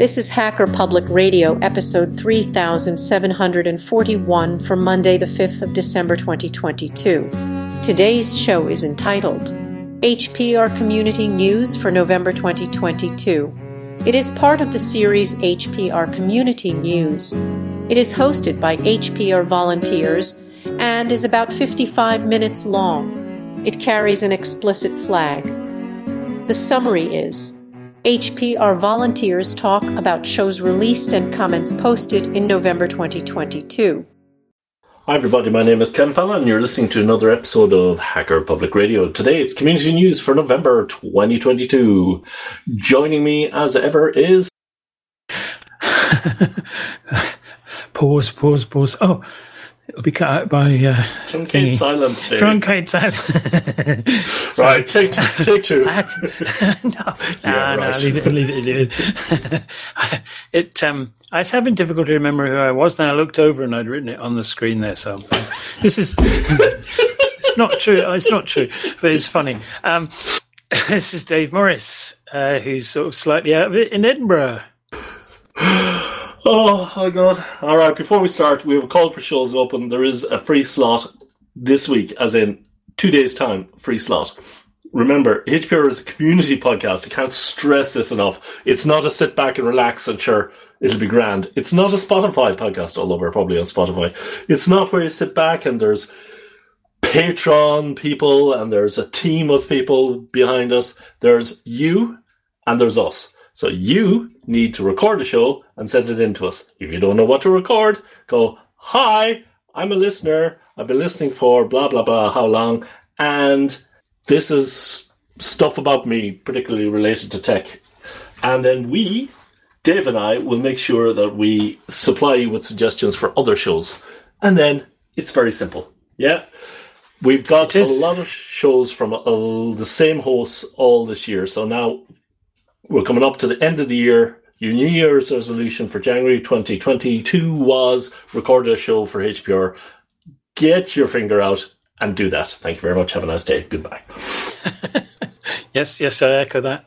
This is Hacker Public Radio, episode 3741 for Monday, the 5th of December 2022. Today's show is entitled HPR Community News for November 2022. It is part of the series HPR Community News. It is hosted by HPR volunteers and is about 55 minutes long. It carries an explicit flag. The summary is HPR volunteers talk about shows released and comments posted in November 2022. Hi, everybody. My name is Ken Fallon, and you're listening to another episode of Hacker Public Radio. Today, it's community news for November 2022. Joining me, as ever, is. pause, pause, pause. Oh, It'll be cut out by uh, truncate silence. Dave. Truncate silence. right, take take two. no, yeah, no, right. no, leave it, leave it, leave it. it um, I was having difficulty remembering who I was. Then I looked over and I'd written it on the screen there. So this is it's not true. It's not true, but it's funny. Um, this is Dave Morriss, uh, who's sort of slightly out of it in Edinburgh. Oh my god. Alright, before we start, we have a call for shows open. There is a free slot this week, as in two days' time, free slot. Remember, HPR is a community podcast. I can't stress this enough. It's not a sit back and relax and sure, it'll be grand. It's not a Spotify podcast, although we're probably on Spotify. It's not where you sit back and there's Patreon people and there's a team of people behind us. There's you and there's us. So you need to record a show and send it in to us. If you don't know what to record, go, Hi, I'm a listener. I've been listening for blah, blah, blah, how long. And this is stuff about me, particularly related to tech. And then we, Dave and I, will make sure that we supply you with suggestions for other shows. And then it's very simple. Yeah. We've got a lot of shows from the same hosts all this year. So now we're coming up to the end of the year. Your New Year's resolution for January 2022 was record a show for HPR. Get your finger out and do that. Thank you very much. Have a nice day. Goodbye. yes, yes, I echo that.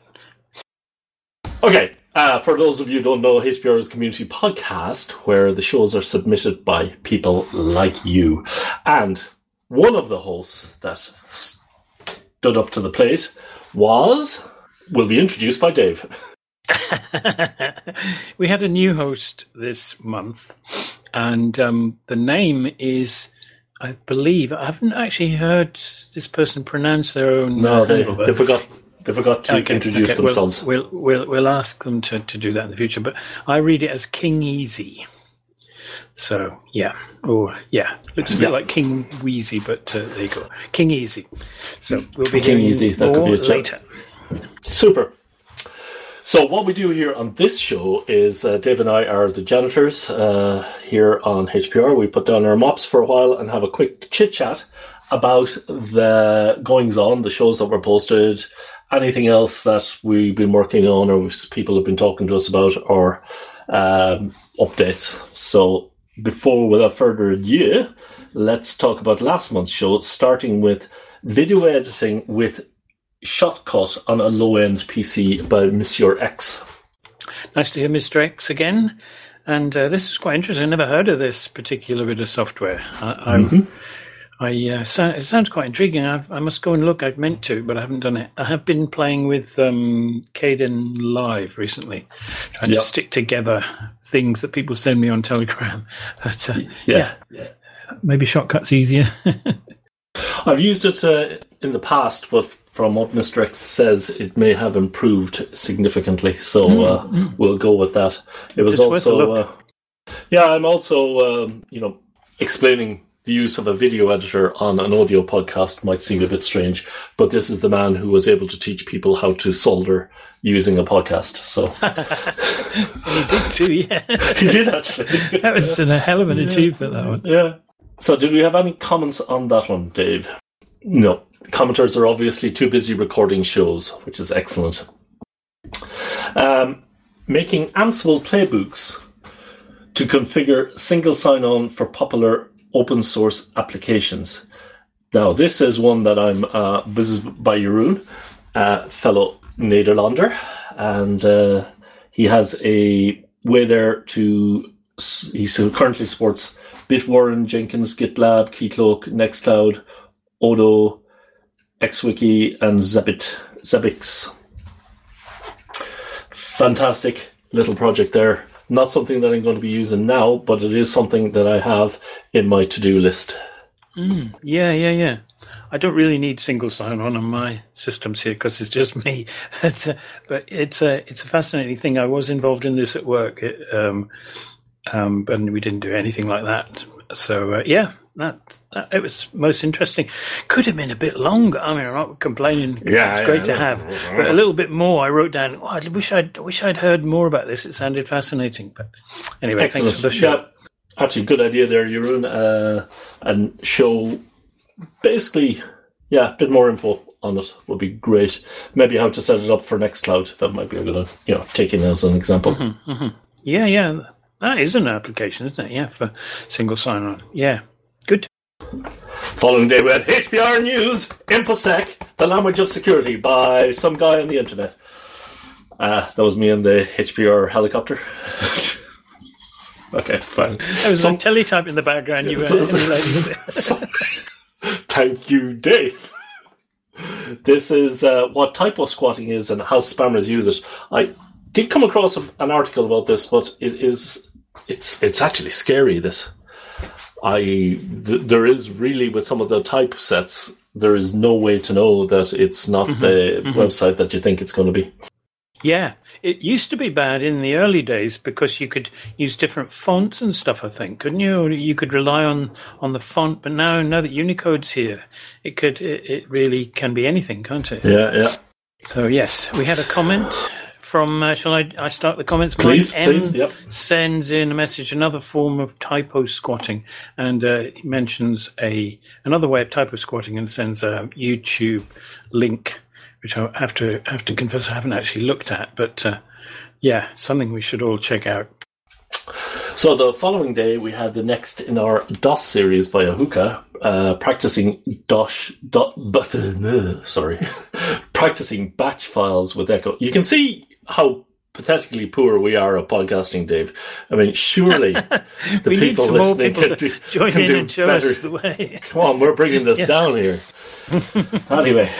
Okay, uh, for those of you who don't know, HPR is a community podcast where the shows are submitted by people like you. And one of the hosts that stood up to the plate was will be introduced by Dave. we had a new host this month, and um, the name is, I believe, I haven't actually heard this person pronounce their own. No, they, they forgot. They forgot to okay, introduce okay. themselves. We'll, we'll, we'll we'll ask them to, to do that in the future. But I read it as King Easy. So yeah, or yeah, looks a bit yeah. like King Wheezy, but uh, there you go, King Easy. So we'll be King Easy. That could be a later. Super. So what we do here on this show is uh, Dave and I are the janitors uh, here on HPR. We put down our mops for a while and have a quick chit chat about the goings on, the shows that were posted, anything else that we've been working on or people have been talking to us about, or um, updates. So before, without further ado, let's talk about last month's show, starting with video editing with Shotcut on a low end PC by Monsieur X. Nice to hear Mr. X again. And uh, this is quite interesting. I never heard of this particular bit of software. I, mm-hmm. I uh, so, it sounds quite intriguing. I've, i must go and look. I've meant to, but I haven't done it. I have been playing with um, Kdenlive recently, trying yep. to stick together things that people send me on Telegram. But, uh, yeah. yeah. maybe Shotcut's easier. I've used it uh, in the past, but from what Mr. X says, it may have improved significantly. So mm, uh, mm. we'll go with that. It was it's also, uh, yeah, I'm also, um, you know, explaining the use of a video editor on an audio podcast might seem a bit strange, but this is the man who was able to teach people how to solder using a podcast. So he did too, yeah. he did actually. that was a hell of an yeah. achievement. That one. Yeah. So, did we have any comments on that one, Dave? No commenters are obviously too busy recording shows, which is excellent. Um, making Ansible playbooks to configure single sign on for popular open source applications. Now, this is one that I'm, uh, this is by Jeroen, uh, fellow Nederlander, and uh, he has a way there to. He currently supports Bitwarden, Jenkins, GitLab, Keycloak, Nextcloud, Odoo, XWiki, and Zabbix. Zabbix. Fantastic little project there. Not something that I'm going to be using now, but it is something that I have in my to do list. Mm, yeah, yeah, yeah. I don't really need single sign-on on my systems here because it's just me. It's a, but it's a it's a fascinating thing. I was involved in this at work, it, um, um, and we didn't do anything like that. So uh, yeah, that, that, it was most interesting. Could have been a bit longer. I mean, I'm not complaining. Yeah, it's yeah, great yeah. to have, but a little bit more. I wrote down. Oh, I wish I'd wish I'd heard more about this. It sounded fascinating. But anyway, Excellent. thanks for the show. Yeah, actually, good idea there, Jeroen. Uh, and show basically, yeah, a bit more info on it would be great. Maybe how to set it up for Nextcloud. That might be a good, you know, taking as an example. Mm-hmm, Yeah, yeah, that is an application, isn't it? Yeah, for single sign-on. Yeah, good. Following day, we had HPR News, InfoSec, The Language of Security by some guy on the internet. Uh, that was me in the HPR helicopter. okay, fine. There was Some- a teletype in the background. You were. Thank you, Dave. This is uh, what typo squatting is and how spammers use it. I did come across an article about this, but it is it's it's actually scary. This I th- there is really with some of the type sets, there is no way to know that it's not mm-hmm. the mm-hmm. website that you think it's going to be. Yeah, it used to be bad in the early days because you could use different fonts and stuff. I think, couldn't you? Or You could rely on on the font, but now now that Unicode's here, it could it, it really can be anything, can't it? Yeah, yeah. So yes, we had a comment from. Uh, shall I? I start the comments. Mike? Please, M please, yep. Sends in a message, another form of typo squatting, and uh, mentions a another way of typo squatting, and sends a YouTube link, which I have to have to confess I haven't actually looked at, but uh, yeah, something we should all check out. So the following day, we had the next in our DOS series by Ahuka, uh, practicing DOS, uh, sorry, practicing batch files with Echo. You can see how pathetically poor we are at podcasting, Dave. I mean, surely the people listening people can do, join can in do and show better. us the way. Come on, we're bringing this down here. anyway,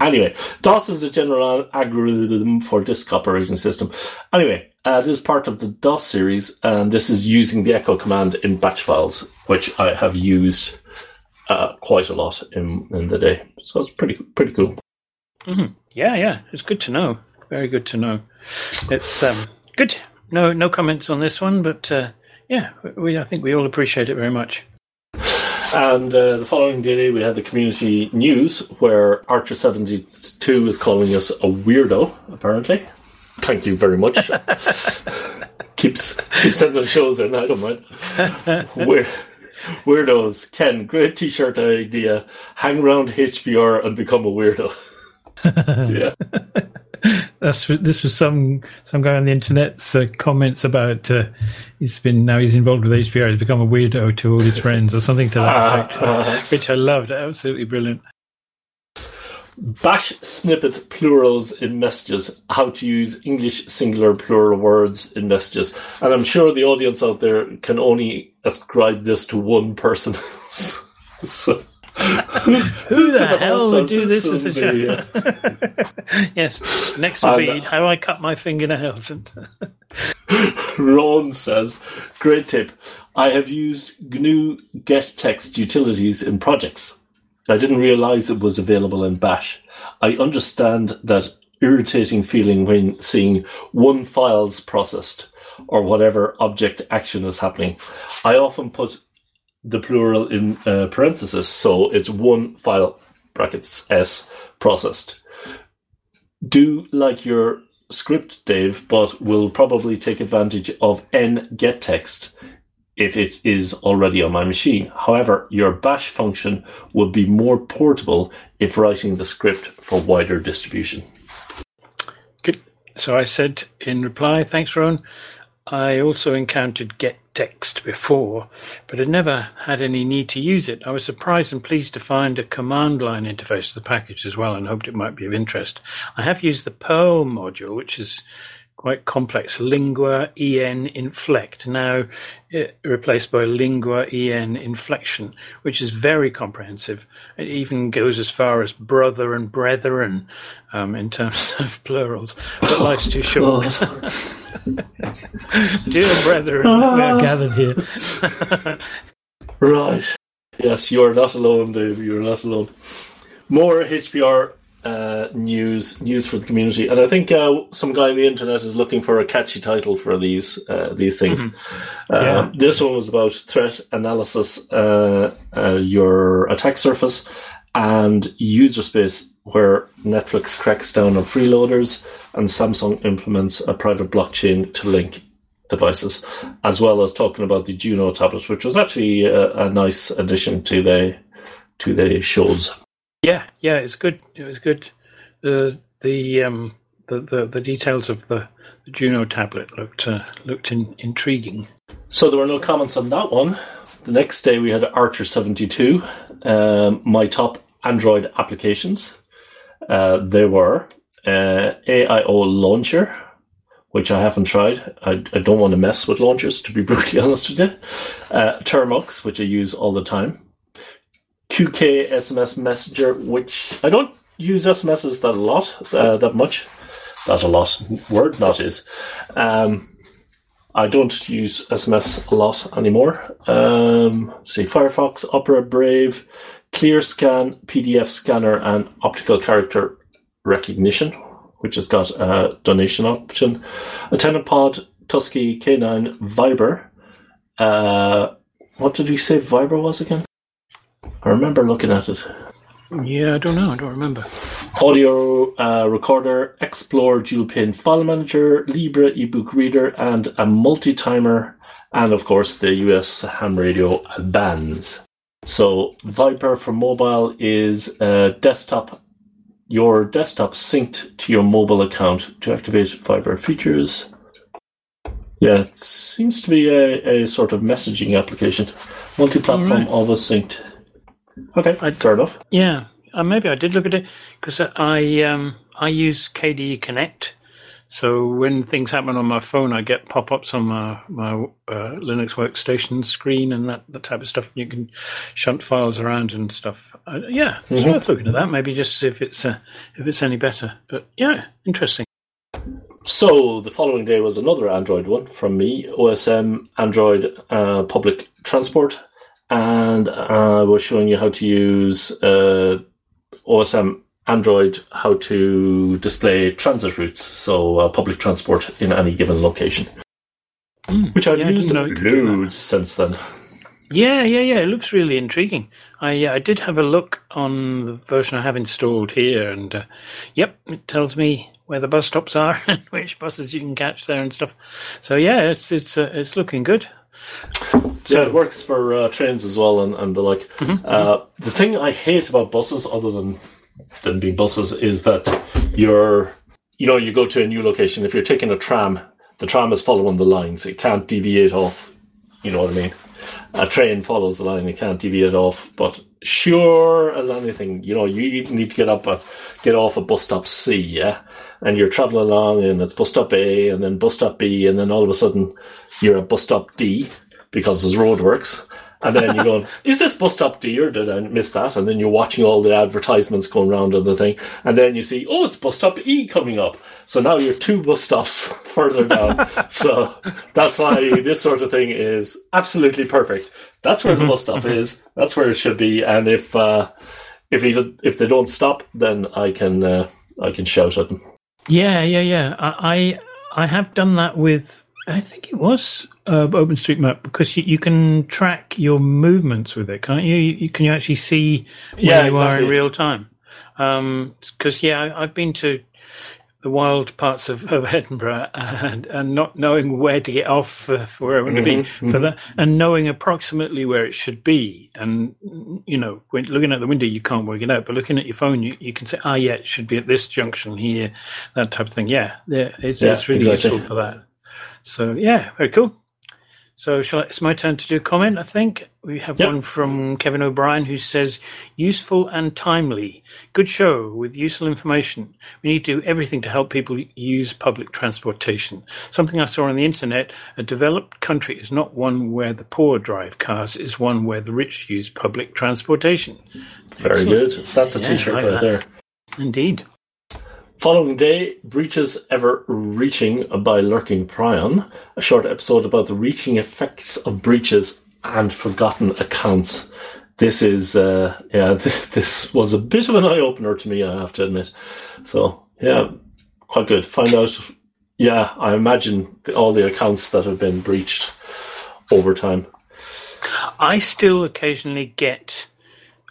anyway, DOS is a general algorithm for disk operating system. Anyway, uh, this is part of the DOS series, and this is using the echo command in batch files, which I have used uh, quite a lot in, in the day. So it's pretty pretty cool. Yeah, yeah, it's good to know. Very good to know. It's um, good. No, no comments on this one, but uh, yeah, we I think we all appreciate it very much. And uh, the following day, we had the community news where Archer72 is calling us a weirdo, apparently. Thank you very much. keeps keeps sending shows in, I don't mind. Weir- weirdos. Ken, great t shirt idea. Hang around HPR and become a weirdo. yeah. That's this was some some guy on the internet's uh, comments about uh, he's been now he's involved with HPR. He's become a weirdo to all his friends or something to that Uh, effect, uh, which I loved. Absolutely brilliant. Bash snippet plurals in messages. How to use English singular plural words in messages. And I'm sure the audience out there can only ascribe this to one person. so, Who the hell would do this as a show? Yes, next will be how I cut my fingernails. And Ron says, great tip. I have used GNU gettext utilities in projects. I didn't realize it was available in Bash. I understand that irritating feeling when seeing one file's processed or whatever object action is happening. I often put the plural in uh, parentheses, so it's one file brackets s processed. Do like your script, Dave, but will probably take advantage of ngettext if it is already on my machine. However, your bash function would be more portable if writing the script for wider distribution. Good. So I said in reply, thanks, Ron. I also encountered get text before, but had never had any need to use it. I was surprised and pleased to find a command line interface to the package as well and hoped it might be of interest. I have used the Perl module, which is quite complex. Lingua::EN::Inflect now replaced by Lingua::EN::Inflexion, which is very comprehensive. It even goes as far as brother and brethren um, in terms of plurals. But life's too short. Dear brethren, we are gathered here. right. Yes, you are not alone, Dave. You are not alone. More HPR uh, news news for the community, and I think uh, some guy on the internet is looking for a catchy title for these uh, these things. Mm-hmm. Uh, yeah. This one was about threat analysis, uh, uh, your attack surface, and user space, where Netflix cracks down on freeloaders, and Samsung implements a private blockchain to link devices, as well as talking about the Juno tablet, which was actually a, a nice addition to the to the shows. Yeah, yeah, it's good. It was good. The the um the, the, the details of the, the Juno tablet looked uh, looked in, intriguing. So there were no comments on that one. The next day we had Archer seventy two. Um, my top Android applications. Uh, there were uh, AIO Launcher, which I haven't tried. I, I, don't want to mess with launchers, to be brutally honest with you. Uh, Termux, which I use all the time. QKSMS Messenger, which I don't use SMSs that a lot, uh, that much. That a lot. Word not is. Um, I don't use SMS a lot anymore. Um, see, Firefox, Opera, Brave, ClearScan, PDF scanner, and optical character recognition, which has got a donation option. AntennaPod, Tusky, K9, Viber. Uh, what did we say Viber was again? I remember looking at it. Yeah, I don't know. I don't remember. Audio uh, recorder, Explore dual pin file manager, Libre ebook reader, and a multi timer, and of course the US ham radio bands. So Viber for mobile is a desktop. Your desktop synced to your mobile account to activate Viber features. Yeah, it seems to be a, a sort of messaging application. Multi-platform, right. always synced. Okay, I, fair enough. Yeah, uh, maybe I did look at it because I um, I use KDE Connect. So when things happen on my phone, I get pop-ups on my my uh, Linux workstation screen and that, that type of stuff. You can shunt files around and stuff. Uh, yeah, it's mm-hmm. worth looking at that. Maybe just see if it's uh, if it's any better. But yeah, interesting. So the following day was another Android one from me, OsmAnd uh, Public Transport and I was showing you how to use uh, OSM Android, how to display transit routes, so uh, public transport in any given location, mm, which I've yeah, used loads since then. Yeah, yeah, yeah. It looks really intriguing. I uh, I did have a look on the version I have installed here, and uh, yep, it tells me where the bus stops are and which buses you can catch there and stuff. So yeah, it's it's uh, it's looking good. So, yeah, it works for uh, trains as well, and, and the like. Mm-hmm. Uh, the thing I hate about buses, other than than being buses, is that you're, you know, you go to a new location. If you're taking a tram, the tram is following the lines; it can't deviate off. You know what I mean? A train follows the line; it can't deviate off. But sure as anything, you know, you need to get up, at, get off a bus stop C, yeah, and you're traveling along, and it's bus stop A, and then bus stop B, and then all of a sudden you're at bus stop D because there's roadworks. And then you're going, is this bus stop D or did I miss that? And then you're watching all the advertisements going around on the thing. And then you see, oh, it's bus stop E coming up. So now you're two bus stops further down. so that's why this sort of thing is absolutely perfect. That's where the bus stop mm-hmm. is. That's where it should be. And if, uh, if, even if they don't stop, then I can, uh, I can shout at them. Yeah, yeah, yeah. I, I have done that with I think it was uh, OpenStreetMap because you, you, can track your movements with it, can't you? you can you actually see where yeah, you exactly. are in real time? Because um, yeah, I, have been to the wild parts of, of Edinburgh and, and, not knowing where to get off for, for where I want to be mm-hmm, for mm-hmm. that, and knowing approximately where it should be. And you know, when looking at the window, you can't work it out, but looking at your phone, you, you can say, "Ah, yeah, it should be at this junction here," that type of thing. Yeah, yeah, it's, yeah, it's really exactly. useful for that. So yeah, very cool. So shall I, it's my turn to do comment. I think we have Yep. one from Kevin O'Brien who says, useful and timely. Good show with useful information. We need to do everything to help people use public transportation. Something I saw on the internet, a developed country is not one where the poor drive cars, is one where the rich use public transportation. Very Excellent. good. That's a Yeah, shirt I like right that. there. Indeed. Following day, Breaches Ever Reaching by Lurking Prion, a short episode about the reaching effects of breaches and forgotten accounts. This is, uh, yeah, this was a bit of an eye opener to me, I have to admit. So, yeah, quite good. Find out, yeah, I imagine all the accounts that have been breached over time. I still occasionally get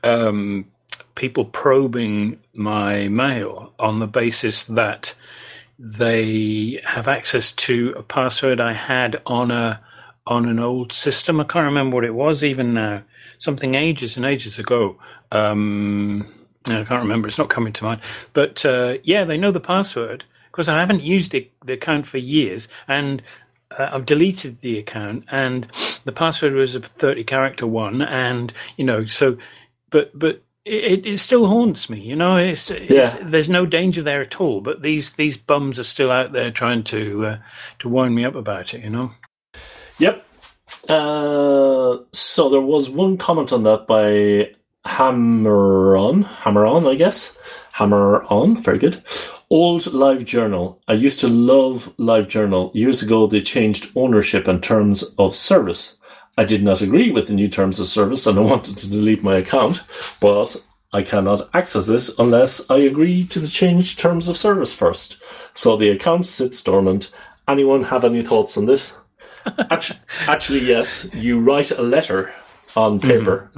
um, people probing my mail on the basis that they have access to a password I had on a on an old system. I can't remember what it was even now. Something ages and ages ago. Um, I can't remember. It's not coming to mind. But uh, yeah, they know the password because I haven't used the, the account for years, and uh, I've deleted the account, and the password was a thirty character one, and you know, so, but but it, it still haunts me. You know, it's, it's, Yeah. there's no danger there at all, but these these bums are still out there trying to uh, to wind me up about it. You know. Yep. Uh, so there was one comment on that by Hammer On. Hammer On, I guess. Hammer On. Very good. Old Live Journal. I used to love Live Journal. Years ago, they changed ownership and terms of service. I did not agree with the new terms of service and I wanted to delete my account, but I cannot access this unless I agree to the changed terms of service first. So the account sits dormant. Anyone have any thoughts on this? Actually, actually, yes. You write a letter on paper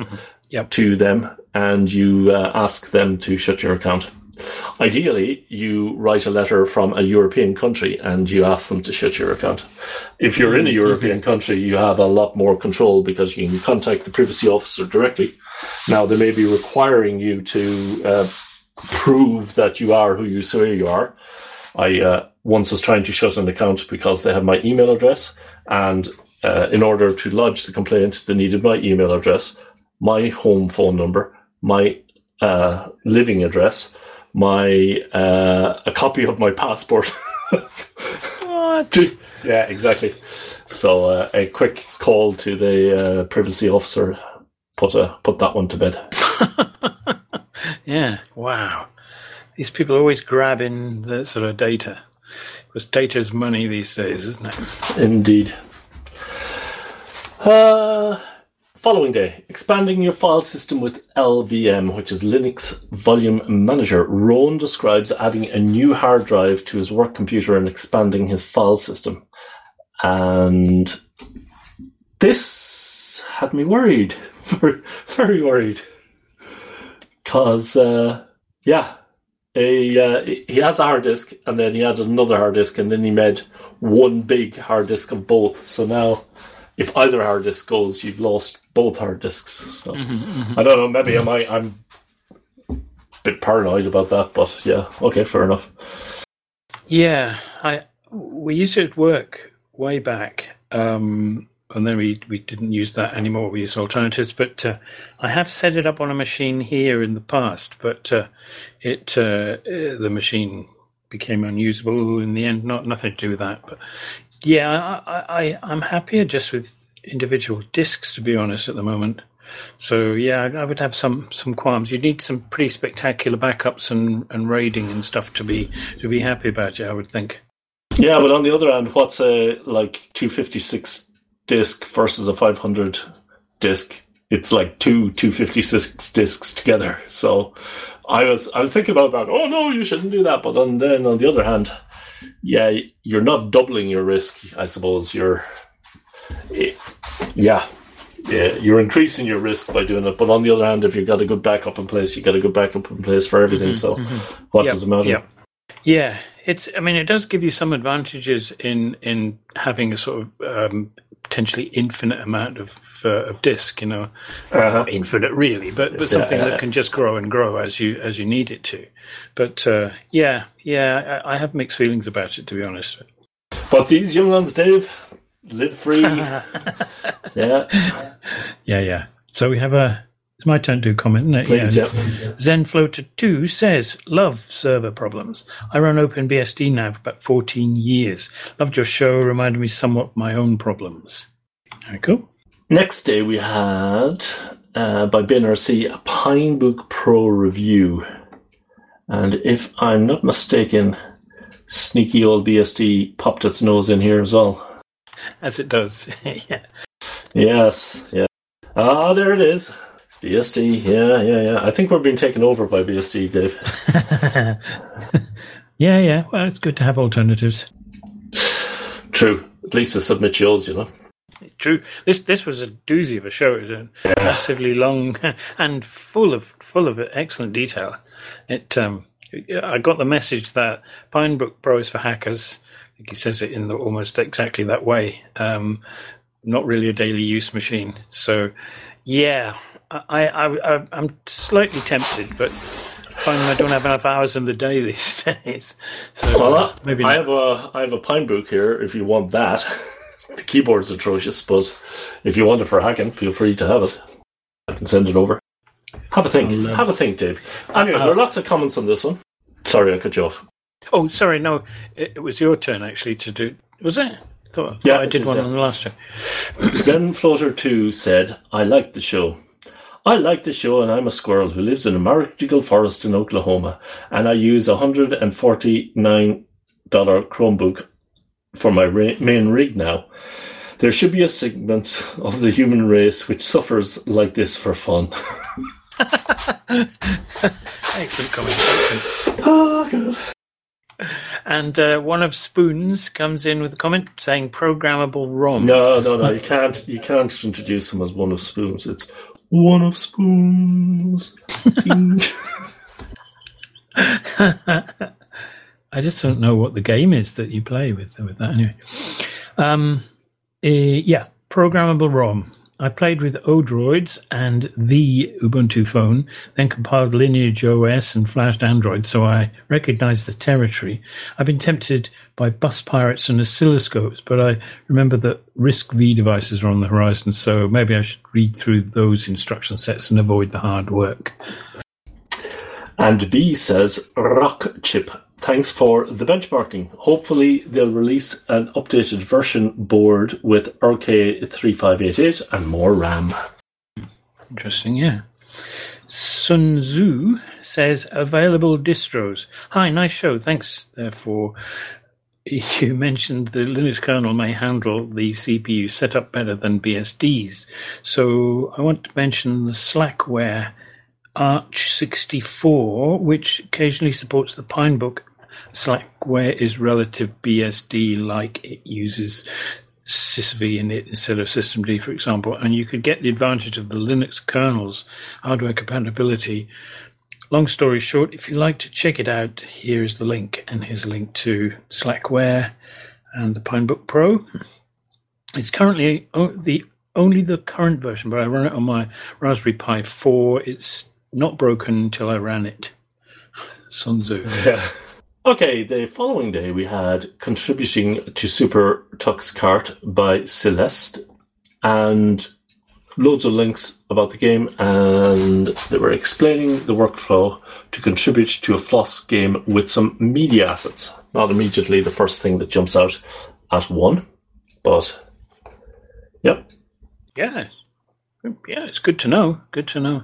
Yep. to them, and you uh, ask them to shut your account. Ideally, you write a letter from a European country and you ask them to shut your account. If you're in a European country, you have a lot more control because you can contact the privacy officer directly. Now, they may be requiring you to uh, prove that you are who you say you are. I uh, once was trying to shut an account because they had my email address, and uh, in order to lodge the complaint, they needed my email address, my home phone number, my uh, living address, my uh, a copy of my passport. What? yeah, exactly. So uh, a quick call to the uh, privacy officer put uh, put that one to bed. Yeah. Wow. These people are always grabbing the sort of data. Because data is money these days, isn't it? Indeed. Uh, following day, expanding your file system with LVM, which is Linux Volume Manager. Rowan describes adding a new hard drive to his work computer and expanding his file system. And this had me worried, very, worried, because uh, yeah, a uh, he has a hard disk, and then he added another hard disk, and then he made one big hard disk of both. So now, if either hard disk goes, you've lost both hard disks. So I don't know. Maybe I? I'm a bit paranoid about that, but yeah, okay, fair enough. Yeah, I we used it at work way back, um, and then we we didn't use that anymore. We used alternatives, but uh, I have set it up on a machine here in the past, but uh, it uh, uh, the machine became unusable in the end. Not nothing to do with that, but yeah, I, I I'm happier just with individual discs, to be honest, at the moment. So yeah, I, would have some some qualms. You need some pretty spectacular backups and, and raiding and stuff to be to be happy about it. I would think. Yeah, but on the other hand, what's a like 256 disc versus a 500 disc? It's like two 256 discs together. So I was I was thinking about that. Oh no, you shouldn't do that. But on, then on the other hand, yeah, you're not doubling your risk. I suppose you're, eh, yeah. Yeah, you're increasing your risk by doing it, but on the other hand, if you've got a good backup in place, you got a good backup in place for everything. so, what Yep, does it matter? yep. Yeah, it's. I mean, it does give you some advantages in in having a sort of um, potentially infinite amount of uh, of disk. You know, Uh-huh. infinite really, but but Yeah, something yeah. that can just grow and grow as you as you need it to. But uh, yeah, yeah, I, I have mixed feelings about it to be honest. But these young ones, Dave, live free. yeah. Yeah, yeah. So we have a. It's my turn to comment, isn't it? Please, yeah. yeah. ZenFloater2 says, Love server problems. I run OpenBSD now for about 14 years. Loved your show, reminded me somewhat of my own problems. Very cool. Next day we had uh, by BNRC a Pinebook Pro review. And if I'm not mistaken, sneaky old BSD popped its nose in here as well. As it does. yeah. Yes, yeah. Ah, there it is. BSD, yeah, yeah, yeah. I think we're being taken over by BSD, Dave. yeah, yeah. Well, it's good to have alternatives. True. At least to submit yours, you know. True. This this was a doozy of a show. It was a massively long and full of full of excellent detail. It um, I got the message that Pinebook Pro is for hackers. He says it in the, almost exactly that way. Um, not really a daily use machine. So, yeah, I, I, I'm slightly tempted, but I find I don't have enough hours in the day these days. So Well, uh, I- maybe I not. have a I have a Pinebook here. If you want that, the keyboard's atrocious, but if you want it for hacking, feel free to have it. I can send it over. Have a think. Uh, have a think, Dave. Anyway, there are lots of comments on this one. Sorry, I cut you off. Oh, sorry, no, it, it was your turn actually to do. Was it? Thought, Yeah, thought I did one on the last show. Zen Floater 2 said, I like the show. I like the show, and I'm a squirrel who lives in a magical forest in Oklahoma, and I use a $149 Chromebook for my ra- main rig now. There should be a segment of the human race which suffers like this for fun. Excellent comment. Oh, ah, God. And uh, one of Spoons comes in with a comment saying programmable ROM. No, no, no, you can't, you can't introduce them as one of spoons. It's one of spoons. I just don't know what the game is that you play with with that. Anyway, um, eh, yeah, programmable ROM. I played with Odroids and the Ubuntu phone, then compiled Lineage OS and flashed Android, so I recognized the territory. I've been tempted by bus pirates and oscilloscopes, but I remember that RISC V devices are on the horizon, so maybe I should read through those instruction sets and avoid the hard work. And B says, Rock Chip, thanks for the benchmarking. Hopefully, they'll release an updated version board with RK3588 and more RAM. Interesting, yeah. Sun Tzu says available distros. Hi, nice show. Thanks uh, for. You mentioned the Linux kernel may handle the CPU setup better than BSDs. So I want to mention the Slackware Arch 64, which occasionally supports the Pinebook. Slackware is relative BSD like it uses sysvinit instead of systemd, for example, and you could get the advantage of the Linux kernel's hardware compatibility. Long story short, if you like to check it out, here is the link, and here's a link to Slackware and the Pinebook Pro. It's currently the only the current version, but I run it on my Raspberry Pi 4. It's not broken until I ran it. Sun Tzu. Yeah. Okay, the following day we had Contributing to Super Tux Cart by Celeste and loads of links about the game and they were explaining the workflow to contribute to a floss game with some media assets. Not immediately the first thing that jumps out at one, but yep. Yeah. Yeah, it's good to know. Good to know.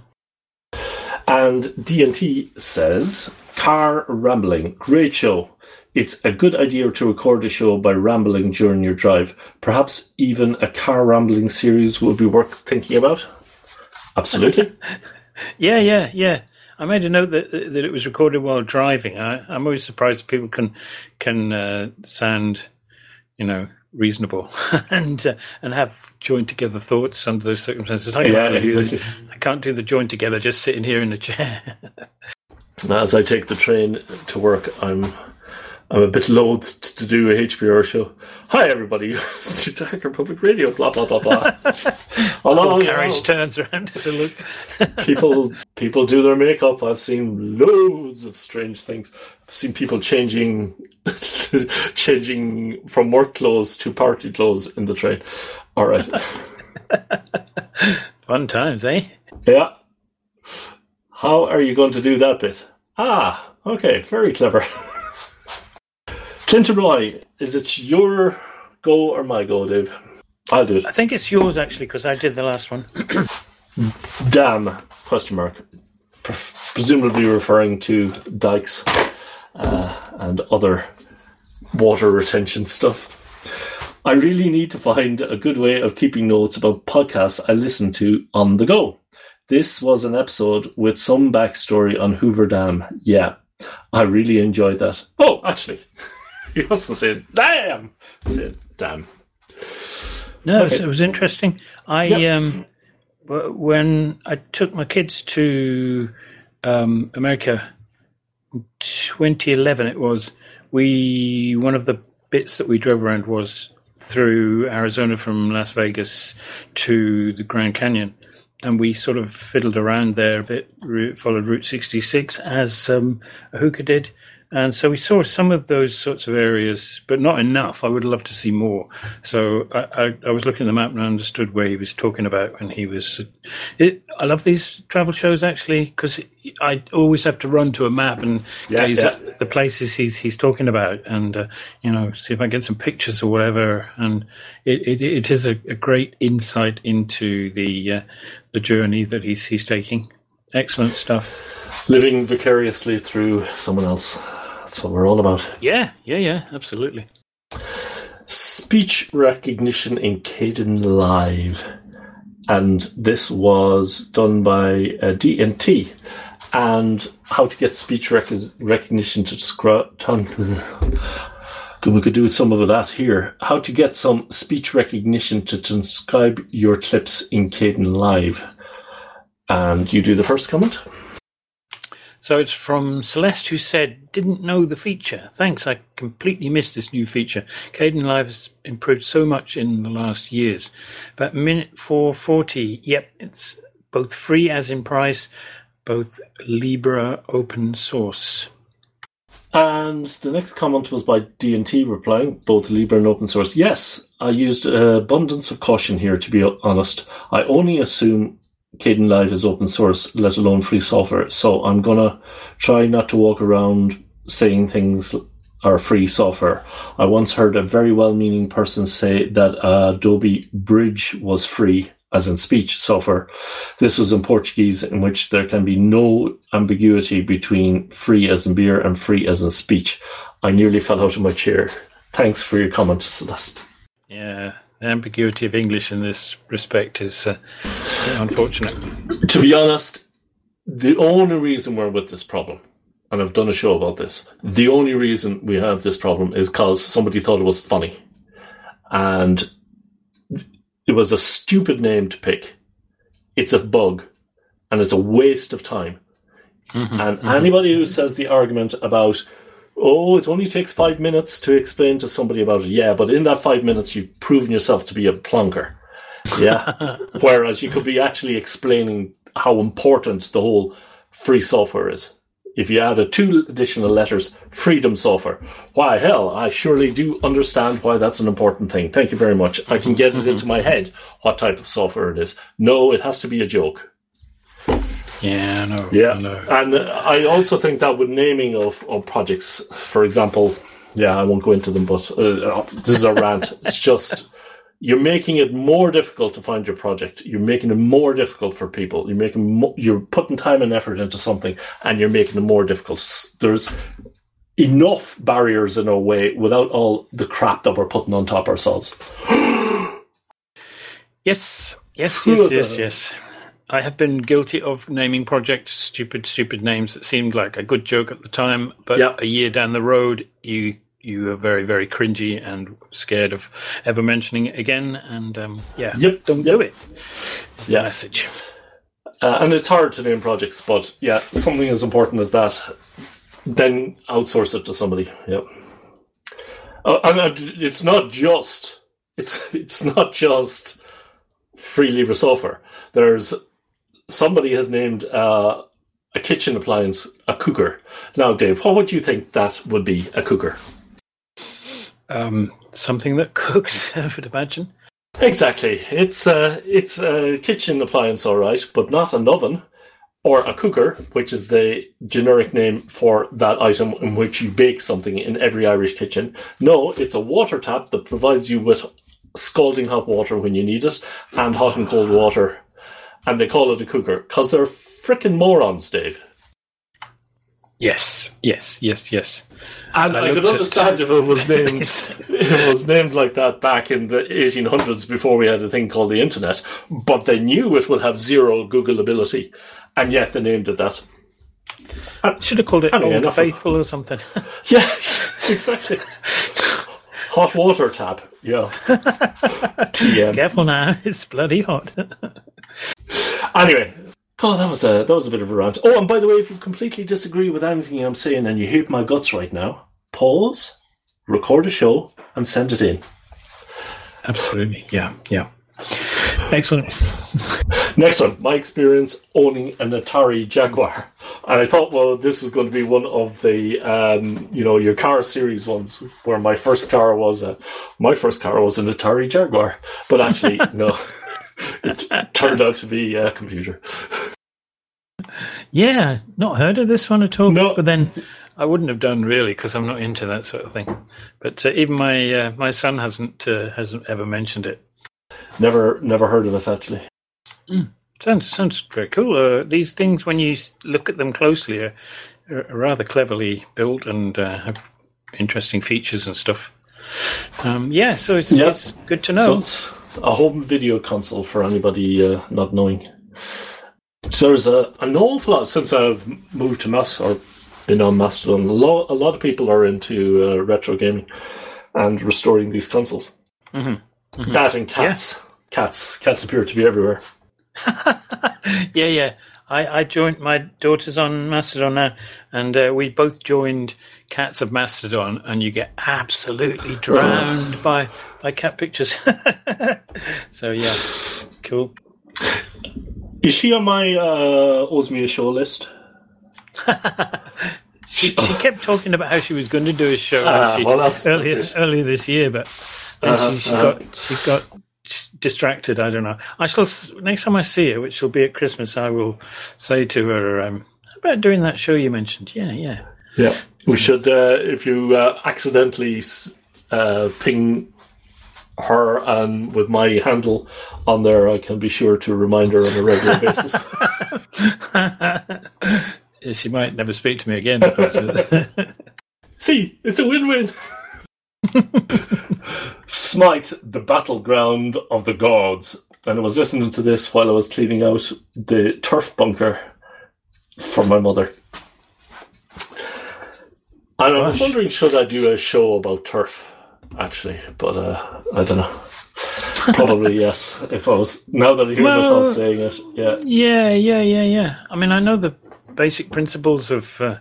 And DNT says, Car Rambling, great show. It's a good idea to record a show by rambling during your drive. Perhaps even a car rambling series would be worth thinking about. Absolutely. Yeah, yeah, yeah. I made a note that that it was recorded while driving. I, I'm always surprised people can can uh, sound, you know, reasonable and uh, and have joined together thoughts under those circumstances. I, Yeah, can't do exactly. the, I can't do the join together just sitting here in a chair. As I take the train to work, I'm I'm a bit loath to do a HPR show. Hi, everybody. It's Hacker Public Radio, blah, blah, blah, blah. Although, carriage turns around to look. people, people do their makeup. I've seen loads of strange things. I've seen people changing, changing from work clothes to party clothes in the train. All right. Fun times, eh? Yeah. How are you going to do that bit? Ah, okay, very clever. Clinton Roy, is it your go or my go, Dave? I'll do it. I think it's yours actually because I did the last one. Damn! Question mark. Presumably referring to dikes uh, and other water retention stuff. I really need to find a good way of keeping notes about podcasts I listen to on the go. This was an episode with some backstory on Hoover Dam. Yeah, I really enjoyed that. Oh, actually. he wasn't saying damn. He said damn. No, okay. it, was, it, was, interesting. I yep. um, when I took my kids to um, America, 2011 it was. We one of the bits that we drove around was through Arizona from Las Vegas to the Grand Canyon, and we sort of fiddled around there a bit. Followed Route 66 as um, did, and so we saw some of those sorts of areas, but not enough. I would love to see more. So I, I, I was looking at the map and I understood where he was talking about when he was. It, I love these travel shows actually because I always have to run to a map and yeah, gaze yeah. at the places he's he's talking about, and uh, you know, see if I get some pictures or whatever. And it it, it is a, a, great insight into the uh, the journey that he's he's taking. Excellent stuff living vicariously through someone else. That's what we're all about. Yeah, yeah, yeah, absolutely. Speech recognition in Kdenlive. And this was done by uh, DNT. And how to get speech rec- recognition to describe. we could do some of that here. How to get some speech recognition to transcribe your clips in Kdenlive. And you do the first comment. So it's from Celeste who said, didn't know the feature. Thanks, I completely missed this new feature. Kdenlive has improved so much in the last years. But minute 440, yep, it's both free as in price, both Libre open source. And the next comment was by DNT replying, both Libre and open source. Yes, I used abundance of caution here, to be honest. I only assume Kdenlive is open source, let alone free software. So I'm gonna try not to walk around saying things are free software. I once heard a very well-meaning person say that uh, Adobe Bridge was free, as in speech software. This was in Portuguese, in which there can be no ambiguity between free as in beer and free as in speech. I nearly fell out of my chair. Thanks for your comment, Celeste. Yeah, ambiguity of English in this respect is uh, unfortunate. To be honest, the only reason we're with this problem, and I've done a show about this, the only reason we have this problem is because somebody thought it was funny. And it was a stupid name to pick. It's a bug, and it's a waste of time. Mm-hmm, and mm-hmm. anybody who says the argument about oh, it only takes five minutes to explain to somebody about it. Yeah, but in that five minutes, you've proven yourself to be a plonker. Yeah. Whereas you could be actually explaining how important the whole free software is. If you added two additional letters, freedom software. Why, hell, I surely do understand why that's an important thing. Thank you very much. I can get it into my head what type of software it is. No, it has to be a joke. Yeah, I know. Yeah, and I also think that with naming of, of projects, for example, yeah, I won't go into them, but uh, this is a rant. It's just you're making it more difficult to find your project. You're making it more difficult for people. You're making mo- you're putting time and effort into something, and you're making it more difficult. There's enough barriers in our way without all the crap that we're putting on top ourselves. yes, yes, yes, yes, yes. I have been guilty of naming projects stupid, stupid names that seemed like a good joke at the time, but yep. a year down the road, you you are very, very cringy and scared of ever mentioning it again. And um, yeah, yep. don't yep. do it. It's yeah. the message. Uh, and it's hard to name projects, but yeah, something as important as that, then outsource it to somebody. Yep. Uh, and it's not just it's it's not just free Libre software. There's somebody has named uh, a kitchen appliance a cooker. Now, Dave, what would you think that would be a cooker? Um, something that cooks, I would imagine. Exactly. It's a, it's a kitchen appliance, all right, but not an oven or a cooker, which is the generic name for that item in which you bake something in every Irish kitchen. No, it's a water tap that provides you with scalding hot water when you need it and hot and cold water. And they call it a cooker because they're freaking morons, Dave. Yes, yes, yes, yes. And I, I could understand if it was named if it was named like that back in the 1800s before we had a thing called the internet. But they knew it would have zero Googleability, and yet they named it that. I should have called it Old Faithful or something. yeah, exactly. hot water tap. Yeah. TM. Careful now, it's bloody hot. Anyway, Oh, that was a that was a bit of a rant. Oh, and by the way, if you completely disagree with anything I'm saying and you hate my guts right now, pause, record a show, and send it in. Absolutely, yeah, yeah. Excellent. Next one, my experience owning an Atari Jaguar, and I thought, well, this was going to be one of the, um, you know, your car series ones, where my first car was a, my first car was an Atari Jaguar, but actually, no it turned out to be a computer. Yeah, not heard of this one at all. No. But then I wouldn't have done really because I'm not into that sort of thing. But uh, even my uh, my son hasn't uh, hasn't ever mentioned it. Never never heard of it actually. Mm. Sounds sounds very cool. Uh, these things, when you look at them closely, are, are rather cleverly built and uh, have interesting features and stuff. Um, yeah, so it's, yeah. it's good to know. So a home video console for anybody uh, not knowing. So there's a, an awful lot since I've moved to Mass or been on Mastodon. A lot, a lot of people are into uh, retro gaming and restoring these consoles. Mm-hmm. Mm-hmm. That and cats. Yeah. Cats. Cats appear to be everywhere. yeah, yeah. I, I joined my daughter's on Mastodon now, and uh, we both joined Cats of Mastodon, and you get absolutely drowned by by cat pictures. so yeah, cool. Is she on my uh, Osmia show list? she, she kept talking about how she was going to do a show uh, well, that's, earlier, that's earlier this year, but uh-huh, she, she uh-huh. got she got distracted. I don't know. I shall next time I see her, which will be at Christmas. I will say to her um, about doing that show you mentioned. Yeah, yeah, yeah. We should uh, if you uh, accidentally uh, ping her and with my handle on there, I can be sure to remind her on a regular basis. she might never speak to me again. See, it's a win-win. Smite, the battleground of the gods. And I was listening to this while I was cleaning out the turf bunker for my mother. And I was wondering, should I do a show about turf, actually? But uh, I don't know. Probably yes. If I was now that I hear well, myself saying it, yeah, yeah, yeah, yeah, yeah. I mean, I know the basic principles of uh,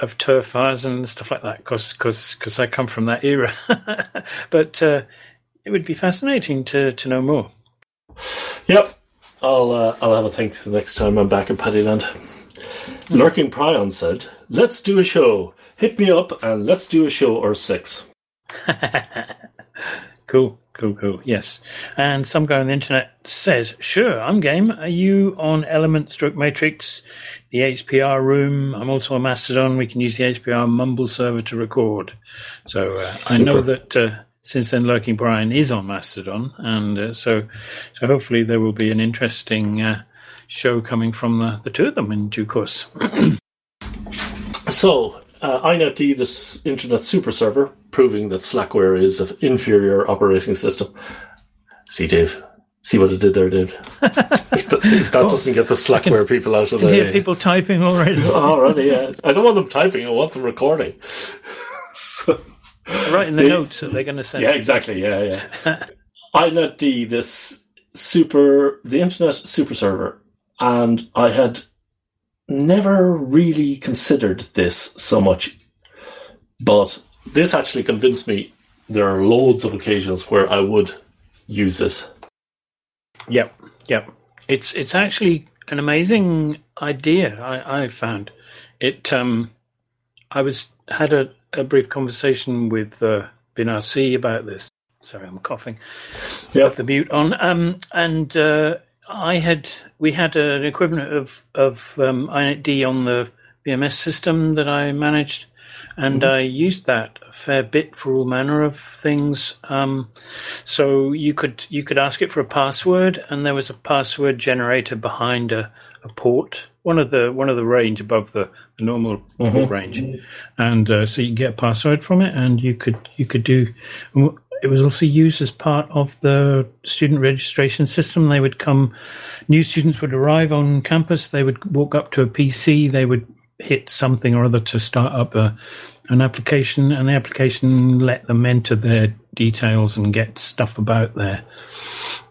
of turf fires and stuff like that because cause, cause I come from that era. but uh, it would be fascinating to, to know more. Yep. I'll uh, I'll have a think the next time I'm back in Paddyland. Mm. Lurking Prion said, Let's do a show. Hit me up and let's do a show or six. cool. Cool, cool. Yes. And some guy on the internet says, sure, I'm game. Are you on Element Stroke Matrix, the HPR room? I'm also on Mastodon. We can use the HPR Mumble server to record. So uh, I know that uh, since then Lurking Prion is on Mastodon. And uh, so, so hopefully there will be an interesting uh, show coming from the, the two of them in due course. so, uh, INetD, this internet super server, proving that Slackware is an inferior operating system. See, Dave. See what it did there, Dave. if, that doesn't get the Slackware people out of there. Hear people typing already. already, yeah. I don't want them typing. I want them recording. so, Writing the they, notes that they're going to send. Yeah, exactly. Yeah, yeah. INetD, this super, the internet super server, and I had never really considered this so much, but this actually convinced me there are loads of occasions where I would use this. Yep, yep. It's it's actually an amazing idea. I, I found it. Um, I was had a, a brief conversation with uh, binrc about this. Sorry, I'm coughing. Yeah, the mute on. Um, and uh, I had we had an equivalent of of um, INetD on the VMS system that I managed, and mm-hmm. I used that a fair bit for all manner of things. Um, so you could you could ask it for a password, and there was a password generator behind a, a port, one of the one of the range above the, the normal mm-hmm. port range, and uh, so you get a password from it, and you could you could do. It was also used as part of the student registration system. They would come, new students would arrive on campus. They would walk up to a PC. They would hit something or other to start up a, an application, and the application let them enter their details and get stuff about their